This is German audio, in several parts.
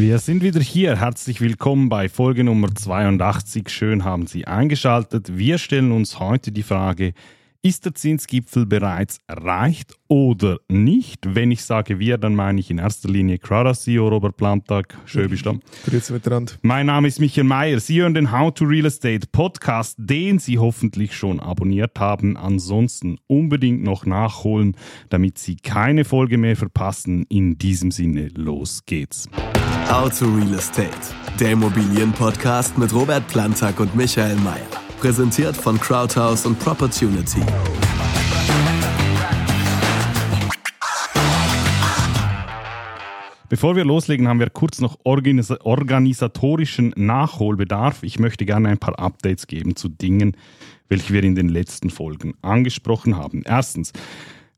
Wir sind wieder hier. Herzlich willkommen bei Folge Nummer 82. Schön haben Sie eingeschaltet. Wir stellen uns heute die Frage, ist der Zinsgipfel bereits erreicht oder nicht? Wenn ich sage wir, dann meine ich in erster Linie Crowder CEO Robert Plantag. Schön bist du. Grüezi miteinander. Mein Name ist Michael Mayer. Sie hören den How to Real Estate Podcast, den Sie hoffentlich schon abonniert haben. Ansonsten unbedingt noch nachholen, damit Sie keine Folge mehr verpassen. In diesem Sinne, los geht's. How to Real Estate, der Immobilienpodcast mit Robert Plantag und Michael Mayer. Präsentiert von Crowdhouse und Propertunity. Bevor wir loslegen, haben wir kurz noch organis organisatorischen Nachholbedarf. Ich möchte gerne ein paar Updates geben zu Dingen, welche wir in den letzten Folgen angesprochen haben. Erstens,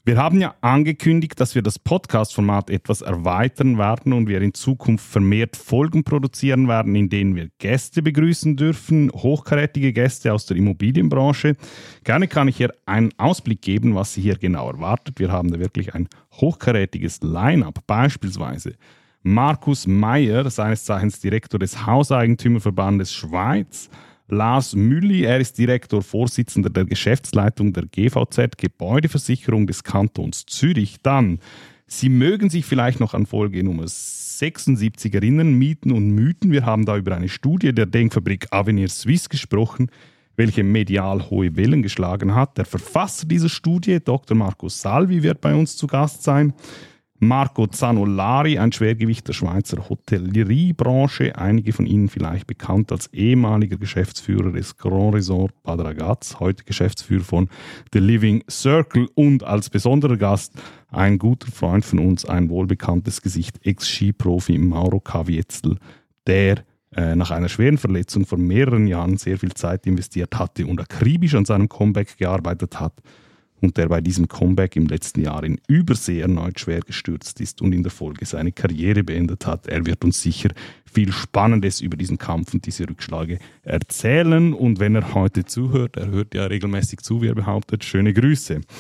wir haben ja angekündigt, dass wir das Podcast-Format etwas erweitern werden und wir in Zukunft vermehrt Folgen produzieren werden, in denen wir Gäste begrüßen dürfen, hochkarätige Gäste aus der Immobilienbranche. Gerne kann ich hier einen Ausblick geben, was Sie hier genau erwartet. Wir haben da wirklich ein hochkarätiges Line-up, beispielsweise Markus Meyer, seines Zeichens Direktor des Hauseigentümerverbandes Schweiz, Lars Mülli. Er ist Direktor, Vorsitzender der Geschäftsleitung der GVZ Gebäudeversicherung des Kantons Zürich. Dann, Sie mögen sich vielleicht noch an Folge Nummer 76 erinnern, Mieten und Mythen. Wir haben da über eine Studie der Denkfabrik Avenir Suisse gesprochen, welche medial hohe Wellen geschlagen hat. Der Verfasser dieser Studie, Dr. Markus Salvi, wird bei uns zu Gast sein. Marco Zanolari, ein Schwergewicht der Schweizer Hotelleriebranche, einige von Ihnen vielleicht bekannt als ehemaliger Geschäftsführer des Grand Resort Bad heute Geschäftsführer von The Living Circle und als besonderer Gast ein guter Freund von uns, ein wohlbekanntes Gesicht, Ex-Skiprofi Mauro Kavietzel, der äh, nach einer schweren Verletzung vor mehreren Jahren sehr viel Zeit investiert hatte und akribisch an seinem Comeback gearbeitet hat und der bei diesem Comeback im letzten Jahr in Übersee erneut schwer gestürzt ist und in der Folge seine Karriere beendet hat. Er wird uns sicher viel Spannendes über diesen Kampf und diese Rückschläge erzählen. Und wenn er heute zuhört, er hört ja regelmäßig zu, wie er behauptet, schöne Grüße.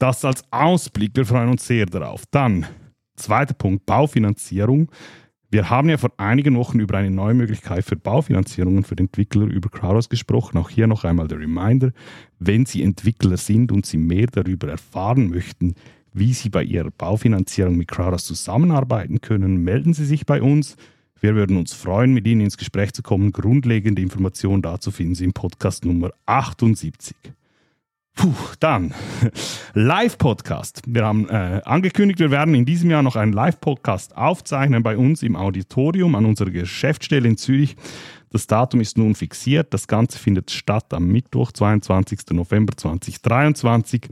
Das als Ausblick, wir freuen uns sehr darauf. Dann, zweiter Punkt, Baufinanzierung. Wir haben ja vor einigen Wochen über eine neue Möglichkeit für Baufinanzierungen für Entwickler über Crowdhouse gesprochen. Auch hier noch einmal der Reminder, wenn Sie Entwickler sind und Sie mehr darüber erfahren möchten, wie Sie bei Ihrer Baufinanzierung mit Crowdhouse zusammenarbeiten können, melden Sie sich bei uns. Wir würden uns freuen, mit Ihnen ins Gespräch zu kommen. Grundlegende Informationen dazu finden Sie im Podcast Nummer 78. Puh, dann Live-Podcast. Wir haben äh, angekündigt, wir werden in diesem Jahr noch einen Live-Podcast aufzeichnen bei uns im Auditorium an unserer Geschäftsstelle in Zürich. Das Datum ist nun fixiert. Das Ganze findet statt am Mittwoch, 22. November 2023.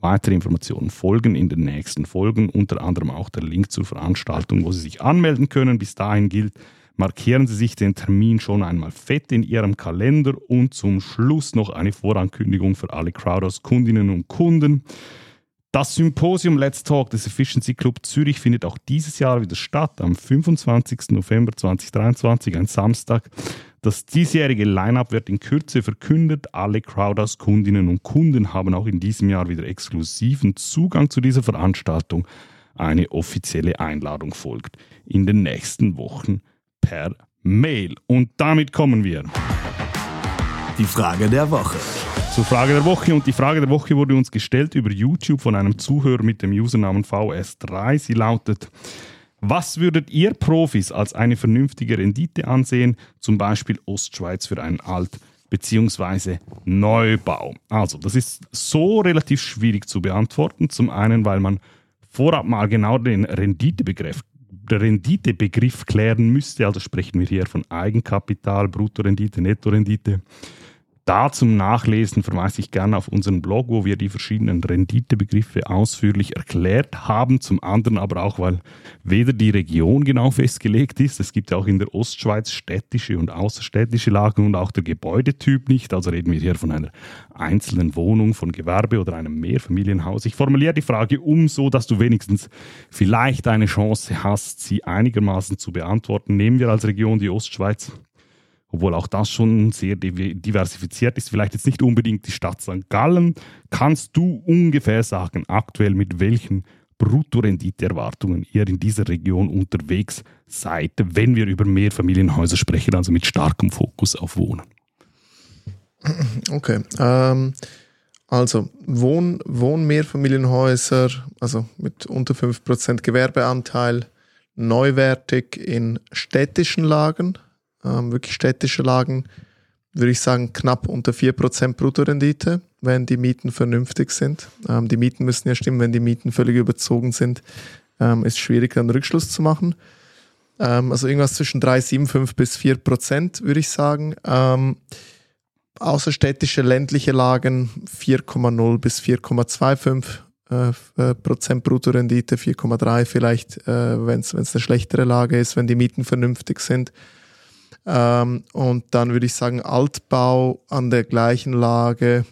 Weitere Informationen folgen in den nächsten Folgen, unter anderem auch der Link zur Veranstaltung, wo Sie sich anmelden können. Bis dahin gilt, markieren Sie sich den Termin schon einmal fett in Ihrem Kalender und zum Schluss noch eine Vorankündigung für alle Crowdhouse Kundinnen und Kunden. Das Symposium Let's Talk des Efficiency Club Zürich findet auch dieses Jahr wieder statt, am 25. November 2023, ein Samstag. Das diesjährige Line-up wird in Kürze verkündet. Alle Crowdhouse Kundinnen und Kunden haben auch in diesem Jahr wieder exklusiven Zugang zu dieser Veranstaltung. Eine offizielle Einladung folgt in den nächsten Wochen per Mail. Und damit kommen wir. Die Frage der Woche. Zur Frage der Woche. Und die Frage der Woche wurde uns gestellt über YouTube von einem Zuhörer mit dem Usernamen VS3. Sie lautet, was würdet ihr Profis als eine vernünftige Rendite ansehen, zum Beispiel Ostschweiz für einen Alt- bzw. Neubau? Also, das ist so relativ schwierig zu beantworten. Zum einen, weil man vorab mal genau den Renditebegriff Renditebegriff klären müsste. Also sprechen wir hier von Eigenkapital, Bruttorendite, Nettorendite. Da zum Nachlesen verweise ich gerne auf unseren Blog, wo wir die verschiedenen Renditebegriffe ausführlich erklärt haben. Zum anderen aber auch, weil weder die Region genau festgelegt ist. Es gibt ja auch in der Ostschweiz städtische und außerstädtische Lagen und auch der Gebäudetyp nicht. Also reden wir hier von einer einzelnen Wohnung, von Gewerbe oder einem Mehrfamilienhaus. Ich formuliere die Frage um, so dass du wenigstens vielleicht eine Chance hast, sie einigermaßen zu beantworten. Nehmen wir als Region die Ostschweiz obwohl auch das schon sehr diversifiziert ist, vielleicht jetzt nicht unbedingt die Stadt St. Gallen. Kannst du ungefähr sagen, aktuell mit welchen Bruttorenditeerwartungen ihr in dieser Region unterwegs seid, wenn wir über Mehrfamilienhäuser sprechen, also mit starkem Fokus auf Wohnen. Okay. Ähm, also Wohn, Wohnmehrfamilienhäuser, also mit unter 5% Gewerbeanteil, neuwertig in städtischen Lagen, ähm, wirklich städtische Lagen, würde ich sagen knapp unter 4% Bruttorendite, wenn die Mieten vernünftig sind. Ähm, die Mieten müssen ja stimmen, wenn die Mieten völlig überzogen sind, ähm, ist schwierig, einen Rückschluss zu machen. Ähm, also irgendwas zwischen 3,75 bis 4% würde ich sagen. Ähm, außerstädtische ländliche Lagen 4,0 bis 4,25 äh, äh, Prozent Bruttorendite, 4,3% vielleicht, äh, wenn es eine schlechtere Lage ist, wenn die Mieten vernünftig sind. Ähm, und dann würde ich sagen, Altbau an der gleichen Lage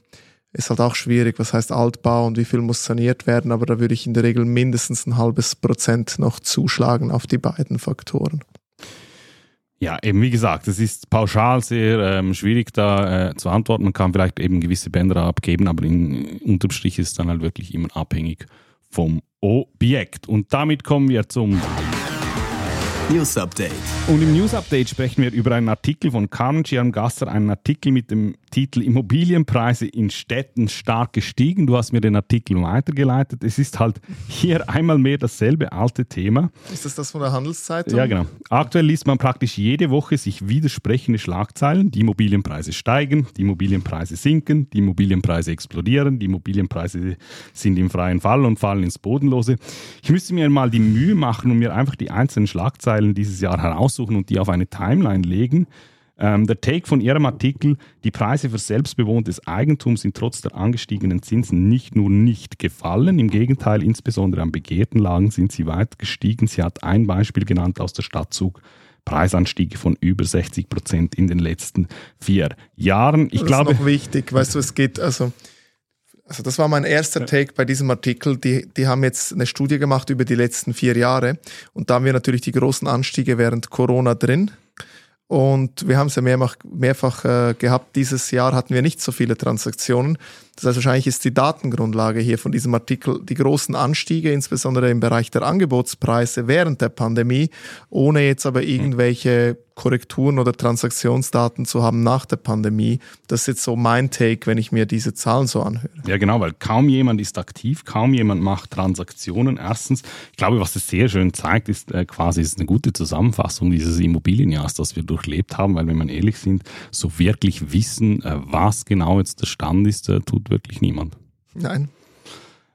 ist halt auch schwierig. Was heißt Altbau und wie viel muss saniert werden? Aber da würde ich in der Regel mindestens ein halbes Prozent noch zuschlagen auf die beiden Faktoren. Ja, eben wie gesagt, es ist pauschal sehr ähm, schwierig da äh, zu antworten. Man kann vielleicht eben gewisse Bänder abgeben, aber in, unterm Strich ist es dann halt wirklich immer abhängig vom Objekt. Und damit kommen wir zum News Update. Und im News Update sprechen wir über einen Artikel von Carmen Gasser, einen Artikel mit dem Titel Immobilienpreise in Städten stark gestiegen. Du hast mir den Artikel weitergeleitet. Es ist halt hier einmal mehr dasselbe alte Thema. Ist das das von der Handelszeitung? Ja, genau. Aktuell liest man praktisch jede Woche sich widersprechende Schlagzeilen. Die Immobilienpreise steigen, die Immobilienpreise sinken, die Immobilienpreise explodieren, die Immobilienpreise sind im freien Fall und fallen ins Bodenlose. Ich müsste mir mal die Mühe machen und mir einfach die einzelnen Schlagzeilen dieses Jahr heraussuchen und die auf eine Timeline legen. Ähm, der Take von Ihrem Artikel, die Preise für selbstbewohntes Eigentum sind trotz der angestiegenen Zinsen nicht nur nicht gefallen, im Gegenteil, insbesondere an begehrten Lagen sind sie weit gestiegen. Sie hat ein Beispiel genannt aus der Stadtzug. Preisanstiege von über 60 Prozent in den letzten vier Jahren. Ich das glaube, ist noch wichtig, weißt du, es geht also also das war mein erster Take bei diesem Artikel. Die, die haben jetzt eine Studie gemacht über die letzten vier Jahre und da haben wir natürlich die großen Anstiege während Corona drin. Und wir haben es ja mehrfach, mehrfach äh, gehabt. Dieses Jahr hatten wir nicht so viele Transaktionen. Das heißt, wahrscheinlich ist die Datengrundlage hier von diesem Artikel die großen Anstiege, insbesondere im Bereich der Angebotspreise während der Pandemie, ohne jetzt aber irgendwelche Korrekturen oder Transaktionsdaten zu haben nach der Pandemie. Das ist jetzt so mein Take, wenn ich mir diese Zahlen so anhöre. Ja, genau, weil kaum jemand ist aktiv, kaum jemand macht Transaktionen. Erstens, ich glaube, was das sehr schön zeigt, ist äh, quasi ist eine gute Zusammenfassung dieses Immobilienjahrs, das wir durchlebt haben, weil wenn man ehrlich sind, so wirklich wissen, äh, was genau jetzt der Stand ist, äh, tut wirklich niemand. Nein.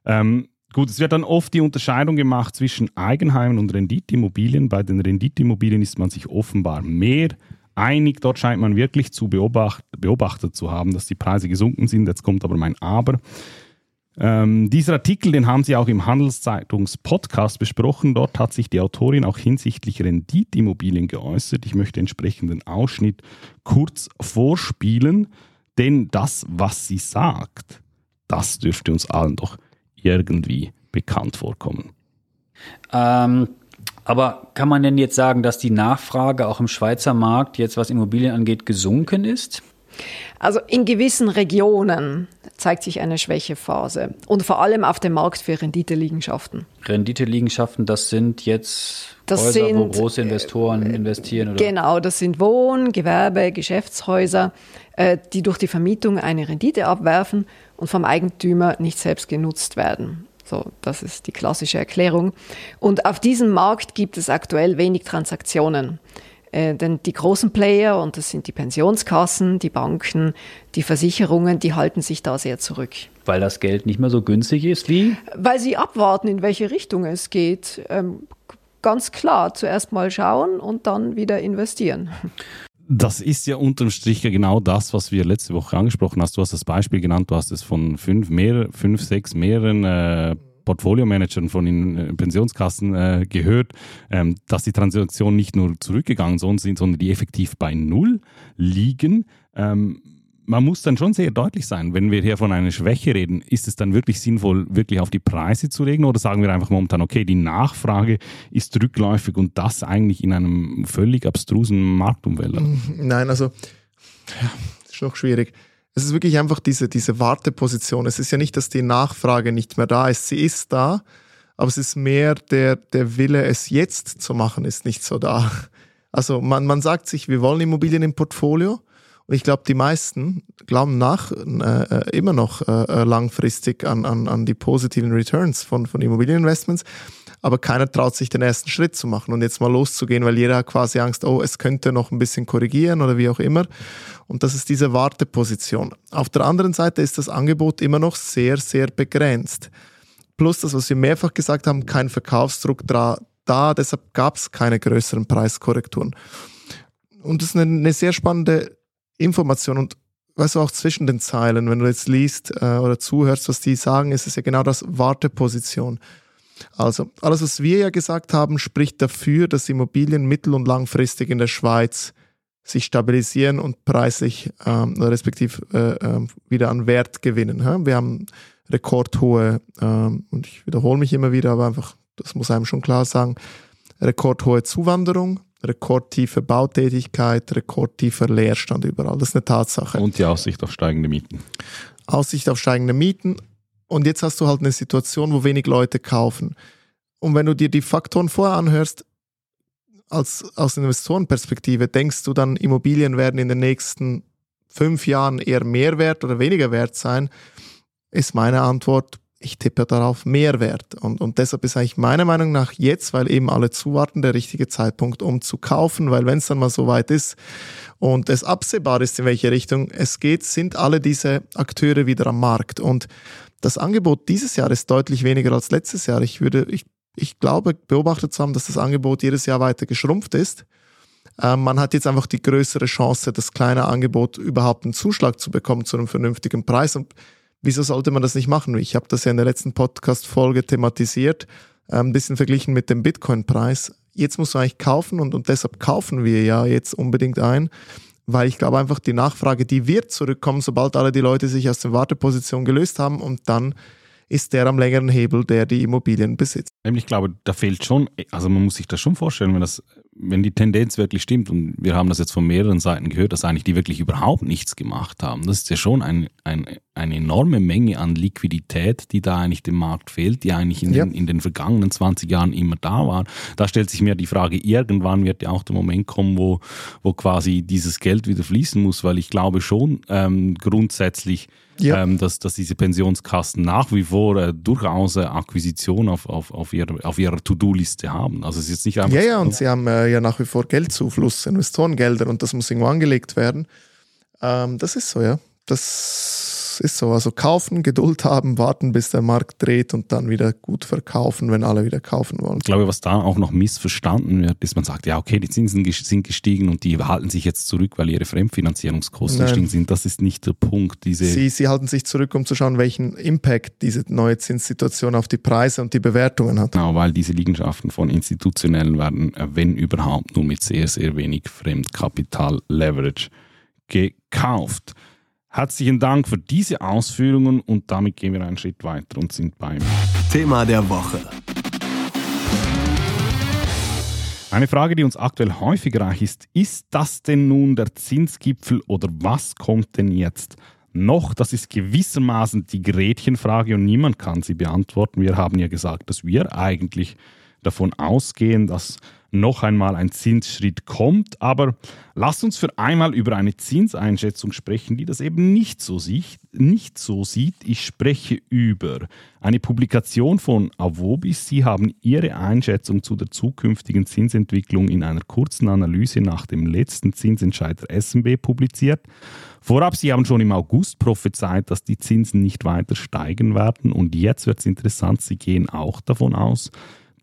Ähm, Gut, es wird dann oft die Unterscheidung gemacht zwischen Eigenheimen und Renditeimmobilien. Bei den Renditeimmobilien ist man sich offenbar mehr einig. Dort scheint man wirklich zu beobacht, beobachtet zu haben, dass die Preise gesunken sind. Jetzt kommt aber mein Aber. Ähm, dieser Artikel, den haben Sie auch im Handelszeitungs-Podcast besprochen. Dort hat sich die Autorin auch hinsichtlich Renditeimmobilien geäußert. Ich möchte entsprechenden Ausschnitt kurz vorspielen, denn das, was sie sagt, das dürfte uns allen doch irgendwie bekannt vorkommen. Ähm, aber kann man denn jetzt sagen, dass die Nachfrage auch im Schweizer Markt jetzt, was Immobilien angeht, gesunken ist? Also in gewissen Regionen zeigt sich eine Schwächephase und vor allem auf dem Markt für Renditeliegenschaften. Renditeliegenschaften, das sind jetzt das Häuser, sind, wo große Investoren äh, investieren? Oder? Genau, das sind Wohn-, Gewerbe-, Geschäftshäuser, äh, die durch die Vermietung eine Rendite abwerfen und vom Eigentümer nicht selbst genutzt werden. So, das ist die klassische Erklärung. Und auf diesem Markt gibt es aktuell wenig Transaktionen. Äh, denn die großen Player, und das sind die Pensionskassen, die Banken, die Versicherungen, die halten sich da sehr zurück. Weil das Geld nicht mehr so günstig ist wie? Weil sie abwarten, in welche Richtung es geht. Ähm, ganz klar, zuerst mal schauen und dann wieder investieren. Das ist ja unterm Strich ja genau das, was wir letzte Woche angesprochen hast. Du hast das Beispiel genannt, du hast es von fünf, mehr, fünf sechs mehreren äh, Portfolio-Managern von den äh, Pensionskassen äh, gehört, ähm, dass die Transaktionen nicht nur zurückgegangen sind, sondern die effektiv bei Null liegen. Ähm, man muss dann schon sehr deutlich sein, wenn wir hier von einer Schwäche reden, ist es dann wirklich sinnvoll, wirklich auf die Preise zu reden oder sagen wir einfach momentan, okay, die Nachfrage ist rückläufig und das eigentlich in einem völlig abstrusen Marktumwelt? Nein, also ja, ist noch schwierig. Es ist wirklich einfach diese, diese Warteposition. Es ist ja nicht, dass die Nachfrage nicht mehr da ist. Sie ist da, aber es ist mehr der, der Wille, es jetzt zu machen, ist nicht so da. Also man, man sagt sich, wir wollen Immobilien im Portfolio. Und ich glaube, die meisten glauben nach äh, äh immer noch äh, äh, langfristig an, an, an die positiven Returns von, von Immobilieninvestments. Aber keiner traut sich den ersten Schritt zu machen und jetzt mal loszugehen, weil jeder hat quasi Angst, oh, es könnte noch ein bisschen korrigieren oder wie auch immer. Und das ist diese Warteposition. Auf der anderen Seite ist das Angebot immer noch sehr, sehr begrenzt. Plus das, was wir mehrfach gesagt haben, kein Verkaufsdruck da, da deshalb gab es keine größeren Preiskorrekturen. Und das ist eine, eine sehr spannende Information und weißt du, auch zwischen den Zeilen, wenn du jetzt liest äh, oder zuhörst, was die sagen, ist es ja genau das Warteposition. Also, alles, was wir ja gesagt haben, spricht dafür, dass Immobilien mittel- und langfristig in der Schweiz sich stabilisieren und preislich ähm, respektiv äh, äh, wieder an Wert gewinnen. Ja? Wir haben rekordhohe, ähm, und ich wiederhole mich immer wieder, aber einfach, das muss einem schon klar sagen, rekordhohe Zuwanderung, rekordtiefe Bautätigkeit, rekordtiefer Leerstand überall. Das ist eine Tatsache. Und die Aussicht auf steigende Mieten. Aussicht auf steigende Mieten. Und jetzt hast du halt eine Situation, wo wenig Leute kaufen. Und wenn du dir die Faktoren vorher anhörst, als, aus Investorenperspektive denkst du dann, Immobilien werden in den nächsten fünf Jahren eher mehr wert oder weniger wert sein, ist meine Antwort, ich tippe darauf mehr Wert. Und, und deshalb ist eigentlich meiner Meinung nach jetzt, weil eben alle zuwarten, der richtige Zeitpunkt, um zu kaufen, weil wenn es dann mal so weit ist und es absehbar ist, in welche Richtung es geht, sind alle diese Akteure wieder am Markt. Und das Angebot dieses Jahr ist deutlich weniger als letztes Jahr. Ich würde, ich ich glaube, beobachtet zu haben, dass das Angebot jedes Jahr weiter geschrumpft ist. Ähm, man hat jetzt einfach die größere Chance, das kleine Angebot überhaupt einen Zuschlag zu bekommen zu einem vernünftigen Preis. Und wieso sollte man das nicht machen? Ich habe das ja in der letzten Podcast-Folge thematisiert, äh, ein bisschen verglichen mit dem Bitcoin-Preis. Jetzt musst du eigentlich kaufen und, und deshalb kaufen wir ja jetzt unbedingt ein, weil ich glaube einfach, die Nachfrage, die wird zurückkommen, sobald alle die Leute sich aus der Warteposition gelöst haben und dann ist der am längeren Hebel, der die Immobilien besitzt. Ich glaube, da fehlt schon, also man muss sich das schon vorstellen, wenn das wenn die Tendenz wirklich stimmt, und wir haben das jetzt von mehreren Seiten gehört, dass eigentlich die wirklich überhaupt nichts gemacht haben, das ist ja schon ein, ein, eine enorme Menge an Liquidität, die da eigentlich dem Markt fehlt, die eigentlich in, ja. den, in den vergangenen 20 Jahren immer da war. Da stellt sich mir die Frage, irgendwann wird ja auch der Moment kommen, wo, wo quasi dieses Geld wieder fließen muss, weil ich glaube schon ähm, grundsätzlich, ja. ähm, dass, dass diese Pensionskassen nach wie vor äh, durchaus äh, Akquisition auf, auf, auf ihrer, auf ihrer To-Do-Liste haben. Also es ist jetzt nicht einfach. Ja, ja, und sie haben äh, ja nach wie vor Geldzufluss, Investorengelder und das muss irgendwo angelegt werden. Ähm, das ist so, ja. Das ist so. Also kaufen, Geduld haben, warten, bis der Markt dreht und dann wieder gut verkaufen, wenn alle wieder kaufen wollen. Ich glaube, was da auch noch missverstanden wird, ist, man sagt, ja, okay, die Zinsen sind gestiegen und die halten sich jetzt zurück, weil ihre Fremdfinanzierungskosten Nein. gestiegen sind. Das ist nicht der Punkt. Diese sie, sie halten sich zurück, um zu schauen, welchen Impact diese neue Zinssituation auf die Preise und die Bewertungen hat. Genau, weil diese Liegenschaften von Institutionellen werden, äh, wenn überhaupt, nur mit sehr, sehr wenig Fremdkapital-Leverage gekauft. Herzlichen Dank für diese Ausführungen und damit gehen wir einen Schritt weiter und sind beim Thema der Woche. Eine Frage, die uns aktuell häufig reicht, ist, ist das denn nun der Zinsgipfel oder was kommt denn jetzt noch? Das ist gewissermaßen die Gretchenfrage und niemand kann sie beantworten. Wir haben ja gesagt, dass wir eigentlich davon ausgehen, dass noch einmal ein Zinsschritt kommt. Aber lasst uns für einmal über eine Zinseinschätzung sprechen, die das eben nicht so, sieht, nicht so sieht. Ich spreche über eine Publikation von Avobis. Sie haben ihre Einschätzung zu der zukünftigen Zinsentwicklung in einer kurzen Analyse nach dem letzten Zinsentscheid der SMB publiziert. Vorab, Sie haben schon im August prophezeit, dass die Zinsen nicht weiter steigen werden. Und jetzt wird es interessant, Sie gehen auch davon aus,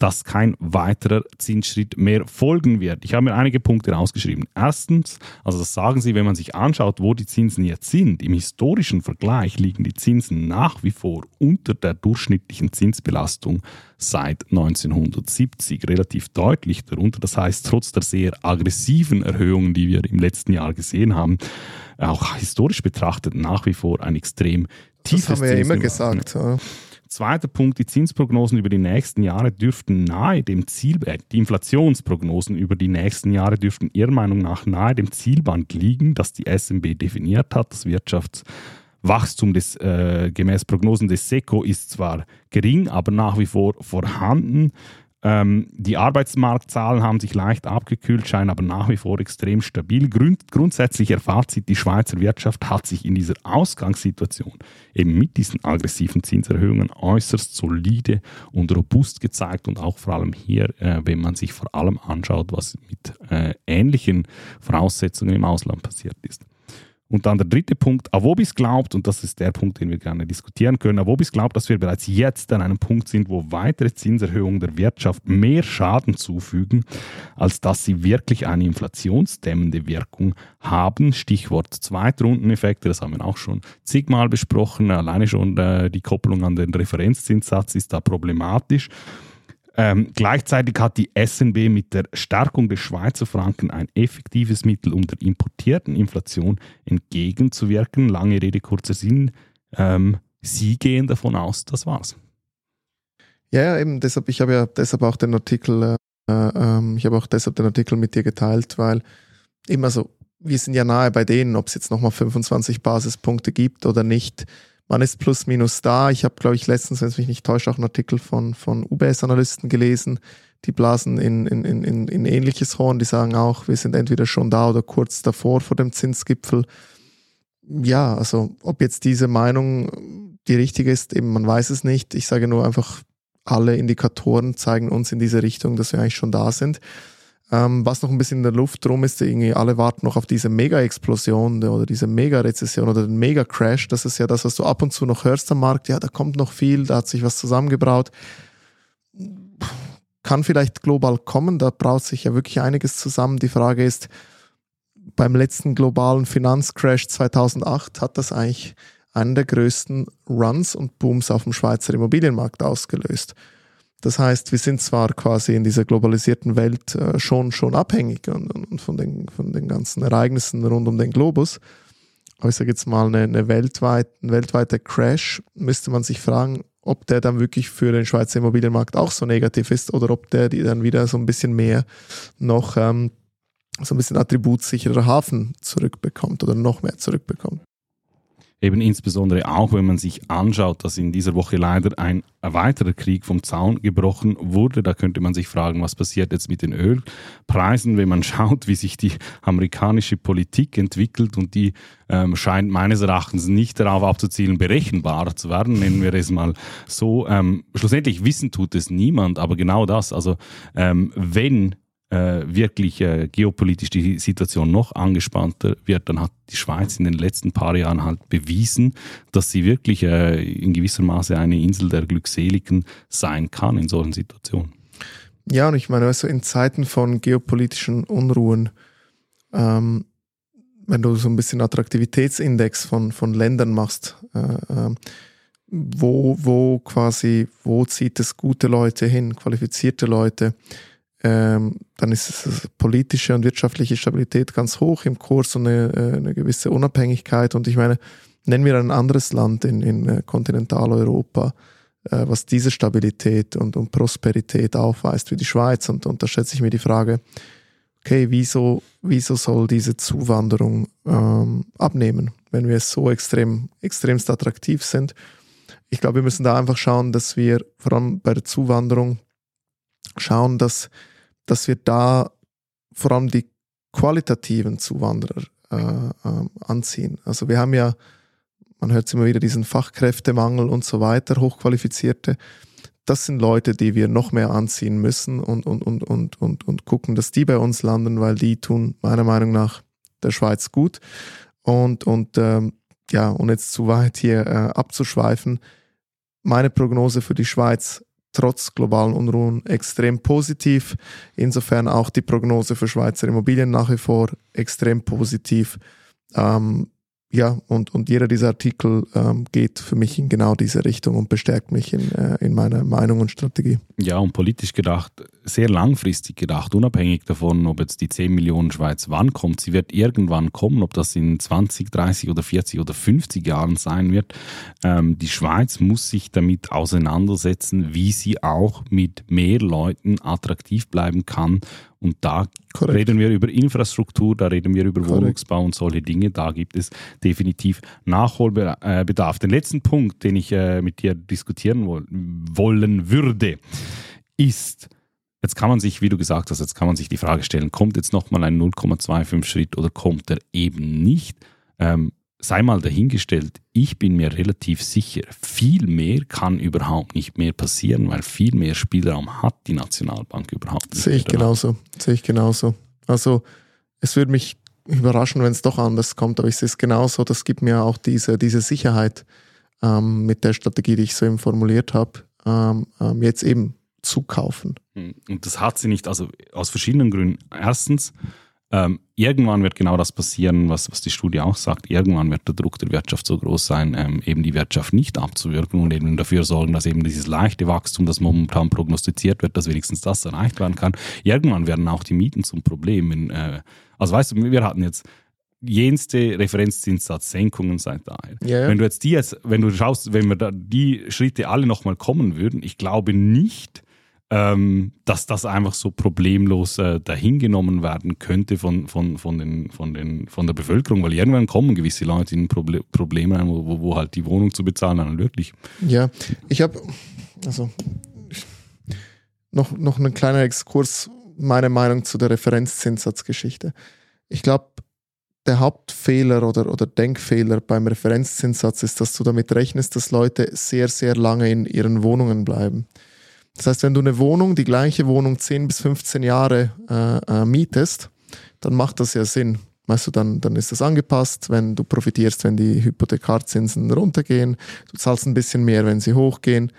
dass kein weiterer Zinsschritt mehr folgen wird. Ich habe mir einige Punkte rausgeschrieben. Erstens, also das sagen Sie, wenn man sich anschaut, wo die Zinsen jetzt sind, im historischen Vergleich liegen die Zinsen nach wie vor unter der durchschnittlichen Zinsbelastung seit 1970 relativ deutlich darunter. Das heißt, trotz der sehr aggressiven Erhöhungen, die wir im letzten Jahr gesehen haben, auch historisch betrachtet nach wie vor ein extrem tiefes Das haben wir ja immer gesagt. Ja. Zweiter Punkt, die Zinsprognosen über die nächsten Jahre dürften nahe dem Zielband, die Inflationsprognosen über die nächsten Jahre dürften Ihrer Meinung nach nahe dem Zielband liegen, das die SMB definiert hat, das Wirtschafts Wachstum des, äh, gemäß Prognosen des SECO ist zwar gering, aber nach wie vor vorhanden. Ähm, die Arbeitsmarktzahlen haben sich leicht abgekühlt, scheinen aber nach wie vor extrem stabil. Grund, grundsätzlicher Fazit, die Schweizer Wirtschaft hat sich in dieser Ausgangssituation eben mit diesen aggressiven Zinserhöhungen äußerst solide und robust gezeigt und auch vor allem hier, äh, wenn man sich vor allem anschaut, was mit äh, ähnlichen Voraussetzungen im Ausland passiert ist. Und dann der dritte Punkt, Avobis glaubt, und das ist der Punkt, den wir gerne diskutieren können, Avobis glaubt, dass wir bereits jetzt an einem Punkt sind, wo weitere Zinserhöhungen der Wirtschaft mehr Schaden zufügen, als dass sie wirklich eine inflationsdämmende Wirkung haben. Stichwort Zweitrundeneffekte, das haben wir auch schon zigmal besprochen. Alleine schon äh, die Kopplung an den Referenzzinssatz ist da problematisch. Ähm, gleichzeitig hat die SNB mit der Stärkung des Schweizer Franken ein effektives Mittel, um der importierten Inflation entgegenzuwirken. Lange Rede, kurzer Sinn. Ähm, Sie gehen davon aus, das war's. Ja, ja, eben deshalb, ich habe ja deshalb auch den Artikel, äh, äh, ich habe auch deshalb den Artikel mit dir geteilt, weil immer so, wir sind ja nahe bei denen, ob es jetzt nochmal 25 Basispunkte gibt oder nicht man ist plus minus da. Ich habe, glaube ich, letztens, wenn es mich nicht täuscht, auch einen Artikel von, von UBS-Analysten gelesen, die blasen in, in, in, in ähnliches Horn, die sagen auch, wir sind entweder schon da oder kurz davor vor dem Zinsgipfel. Ja, also ob jetzt diese Meinung die richtige ist, eben man weiß es nicht. Ich sage nur einfach, alle Indikatoren zeigen uns in diese Richtung, dass wir eigentlich schon da sind. Ähm, was noch ein bisschen in der Luft drum ist, irgendwie alle warten noch auf diese Mega-Explosion oder diese Mega-Rezession oder den Mega-Crash. Das ist ja das, was du ab und zu noch hörst am Markt. Ja, da kommt noch viel, da hat sich was zusammengebraut. Kann vielleicht global kommen, da braut sich ja wirklich einiges zusammen. Die Frage ist, beim letzten globalen Finanzcrash 2008 hat das eigentlich einen der größten Runs und Booms auf dem Schweizer Immobilienmarkt ausgelöst. Das heißt, wir sind zwar quasi in dieser globalisierten Welt äh, schon, schon abhängig und, und, von, den, von den ganzen Ereignissen rund um den Globus, aber ich sage jetzt mal, eine, eine weltweit, ein weltweiter Crash, müsste man sich fragen, ob der dann wirklich für den Schweizer Immobilienmarkt auch so negativ ist oder ob der die dann wieder so ein bisschen mehr noch ähm, so ein bisschen attributssicherer Hafen zurückbekommt oder noch mehr zurückbekommt. Eben insbesondere auch, wenn man sich anschaut, dass in dieser Woche leider ein weiterer Krieg vom Zaun gebrochen wurde. Da könnte man sich fragen, was passiert jetzt mit den Ölpreisen, wenn man schaut, wie sich die amerikanische Politik entwickelt und die ähm, scheint meines Erachtens nicht darauf abzuzielen, berechenbar zu werden, nennen wir es mal so. Ähm, schlussendlich wissen tut es niemand, aber genau das. Also ähm, wenn äh, wirklich äh, geopolitisch die Situation noch angespannter wird, dann hat die Schweiz in den letzten paar Jahren halt bewiesen, dass sie wirklich äh, in gewisser Maße eine Insel der Glückseligen sein kann in solchen Situationen. Ja, und ich meine, also in Zeiten von geopolitischen Unruhen, ähm, wenn du so ein bisschen Attraktivitätsindex von, von Ländern machst, äh, äh, wo, wo quasi, wo zieht es gute Leute hin, qualifizierte Leute, ähm, dann ist es politische und wirtschaftliche Stabilität ganz hoch im Kurs und eine, äh, eine gewisse Unabhängigkeit. Und ich meine, nennen wir ein anderes Land in, in äh, Kontinentaleuropa, äh, was diese Stabilität und, und Prosperität aufweist, wie die Schweiz. Und, und da stellt sich mir die Frage, okay, wieso, wieso soll diese Zuwanderung ähm, abnehmen, wenn wir so extrem, extremst attraktiv sind? Ich glaube, wir müssen da einfach schauen, dass wir vor allem bei der Zuwanderung schauen, dass dass wir da vor allem die qualitativen Zuwanderer äh, äh, anziehen. Also wir haben ja, man hört immer wieder diesen Fachkräftemangel und so weiter, hochqualifizierte. Das sind Leute, die wir noch mehr anziehen müssen und, und, und, und, und, und gucken, dass die bei uns landen, weil die tun meiner Meinung nach der Schweiz gut. Und, und ähm, ja, um jetzt zu weit hier äh, abzuschweifen, meine Prognose für die Schweiz trotz globalen Unruhen extrem positiv. Insofern auch die Prognose für Schweizer Immobilien nach wie vor extrem positiv. Ähm, ja, und, und jeder dieser Artikel ähm, geht für mich in genau diese Richtung und bestärkt mich in, äh, in meiner Meinung und Strategie. Ja, und politisch gedacht sehr langfristig gedacht, unabhängig davon, ob jetzt die 10 Millionen Schweiz wann kommt. Sie wird irgendwann kommen, ob das in 20, 30 oder 40 oder 50 Jahren sein wird. Ähm, die Schweiz muss sich damit auseinandersetzen, wie sie auch mit mehr Leuten attraktiv bleiben kann. Und da Korrekt. reden wir über Infrastruktur, da reden wir über Korrekt. Wohnungsbau und solche Dinge. Da gibt es definitiv Nachholbedarf. Den letzten Punkt, den ich äh, mit dir diskutieren wollen würde, ist, jetzt kann man sich, wie du gesagt hast, jetzt kann man sich die Frage stellen, kommt jetzt nochmal ein 0,25 Schritt oder kommt er eben nicht? Ähm, sei mal dahingestellt, ich bin mir relativ sicher, viel mehr kann überhaupt nicht mehr passieren, weil viel mehr Spielraum hat die Nationalbank überhaupt nicht. Sehe ich genauso, sehe ich genauso. Also es würde mich überraschen, wenn es doch anders kommt, aber ich sehe es genauso, das gibt mir auch diese, diese Sicherheit ähm, mit der Strategie, die ich so eben formuliert habe, ähm, ähm, jetzt eben zu kaufen. Hm, und das hat sie nicht, also aus verschiedenen Gründen. Erstens, ähm, irgendwann wird genau das passieren, was, was die Studie auch sagt. Irgendwann wird der Druck der Wirtschaft so groß sein, ähm, eben die Wirtschaft nicht abzuwirken und eben dafür sorgen, dass eben dieses leichte Wachstum, das momentan prognostiziert wird, dass wenigstens das erreicht werden kann. Irgendwann werden auch die Mieten zum Problem. In, äh, also weißt du, wir hatten jetzt jenste Referenzzinssatzsenkungen seit daher. Ja. Wenn du jetzt die jetzt, wenn du schaust, wenn wir da die Schritte alle nochmal kommen würden, ich glaube nicht, ähm, dass das einfach so problemlos äh, dahingenommen werden könnte von, von, von, den, von, den, von der Bevölkerung, weil irgendwann kommen gewisse Leute in Proble Probleme, wo, wo halt die Wohnung zu bezahlen dann wirklich. Ja, ich habe also noch, noch einen kleinen Exkurs, meine Meinung zu der Referenzzinssatzgeschichte. Ich glaube, der Hauptfehler oder, oder Denkfehler beim Referenzzinssatz ist, dass du damit rechnest, dass Leute sehr, sehr lange in ihren Wohnungen bleiben. Das heißt, wenn du eine Wohnung, die gleiche Wohnung 10 bis 15 Jahre äh, äh, mietest, dann macht das ja Sinn. Weißt du, dann, dann ist das angepasst, wenn du profitierst, wenn die Hypothekarzinsen runtergehen, du zahlst ein bisschen mehr, wenn sie hochgehen.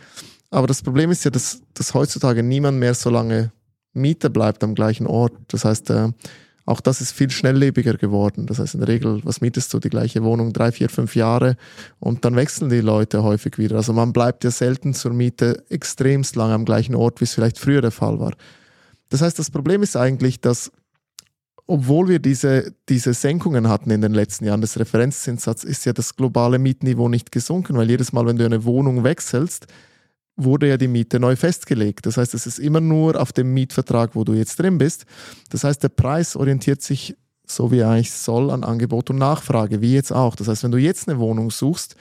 Aber das Problem ist ja, dass, dass heutzutage niemand mehr so lange Mieter bleibt am gleichen Ort. Das heißt, äh, auch das ist viel schnelllebiger geworden. Das heißt, in der Regel, was mietest du? Die gleiche Wohnung drei, vier, fünf Jahre und dann wechseln die Leute häufig wieder. Also man bleibt ja selten zur Miete extremst lang am gleichen Ort, wie es vielleicht früher der Fall war. Das heißt, das Problem ist eigentlich, dass obwohl wir diese, diese Senkungen hatten in den letzten Jahren des Referenzzinssatzes, ist ja das globale Mietniveau nicht gesunken, weil jedes Mal, wenn du eine Wohnung wechselst, wurde ja die Miete neu festgelegt. Das heißt, es ist immer nur auf dem Mietvertrag, wo du jetzt drin bist. Das heißt, der Preis orientiert sich so wie er eigentlich soll an Angebot und Nachfrage, wie jetzt auch. Das heißt, wenn du jetzt eine Wohnung suchst,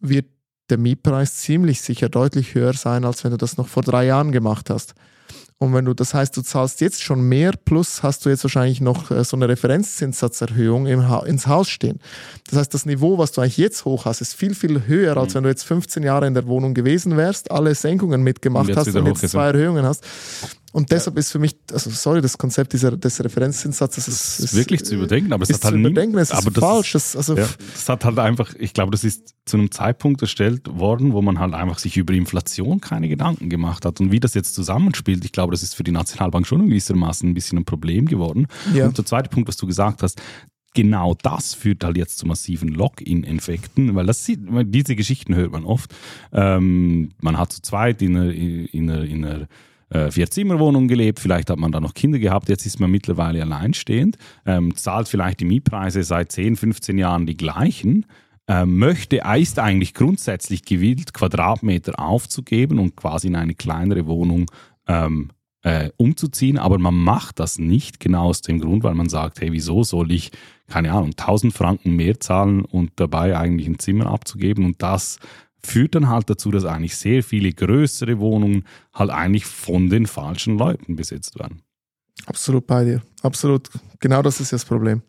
wird der Mietpreis ziemlich sicher deutlich höher sein, als wenn du das noch vor drei Jahren gemacht hast. Und wenn du, das heißt, du zahlst jetzt schon mehr, plus hast du jetzt wahrscheinlich noch äh, so eine Referenzzinssatzerhöhung im ha ins Haus stehen. Das heißt, das Niveau, was du eigentlich jetzt hoch hast, ist viel, viel höher, als mhm. wenn du jetzt 15 Jahre in der Wohnung gewesen wärst, alle Senkungen mitgemacht und hast und jetzt zwei Erhöhungen hast. Und deshalb ist für mich, also sorry, das Konzept dieser, des Referenzzinssatzes ist, ist, ist wirklich zu überdenken, aber es hat halt überdenken, es ist aber falsch. Das, also ja, das hat halt einfach, ich glaube, das ist zu einem Zeitpunkt erstellt worden, wo man halt einfach sich über Inflation keine Gedanken gemacht hat. Und wie das jetzt zusammenspielt, ich glaube, das ist für die Nationalbank schon in gewissermaßen ein bisschen ein Problem geworden. Ja. Und der zweite Punkt, was du gesagt hast, genau das führt halt jetzt zu massiven Login-Infekten, weil das sieht, diese Geschichten hört man oft. Ähm, man hat zu zweit in einer, in einer, in einer äh, Vier-Zimmer-Wohnung gelebt, vielleicht hat man da noch Kinder gehabt, jetzt ist man mittlerweile alleinstehend, ähm, zahlt vielleicht die Mietpreise seit 10, 15 Jahren die gleichen, äh, möchte, ist eigentlich grundsätzlich gewillt, Quadratmeter aufzugeben und quasi in eine kleinere Wohnung ähm, äh, umzuziehen, aber man macht das nicht genau aus dem Grund, weil man sagt, hey, wieso soll ich, keine Ahnung, 1000 Franken mehr zahlen und dabei eigentlich ein Zimmer abzugeben und das führt dann halt dazu, dass eigentlich sehr viele größere Wohnungen halt eigentlich von den falschen Leuten besetzt werden. Absolut bei dir. Absolut. Genau das ist das Problem.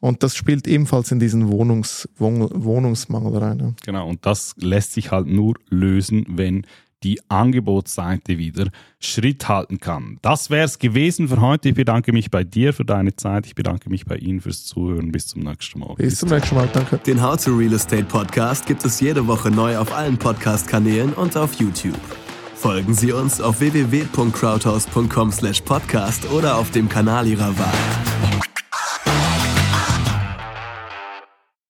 Und das spielt ebenfalls in diesen Wohnungs Wohn Wohnungsmangel rein. Ja. Genau, und das lässt sich halt nur lösen, wenn die Angebotsseite wieder Schritt halten kann. Das wäre es gewesen für heute. Ich bedanke mich bei dir für deine Zeit. Ich bedanke mich bei Ihnen fürs Zuhören. Bis zum nächsten Mal. Bis zum nächsten Mal. Danke. Den How to Real Estate Podcast gibt es jede Woche neu auf allen Podcast-Kanälen und auf YouTube. Folgen Sie uns auf www.crowdhouse.com/podcast oder auf dem Kanal Ihrer Wahl.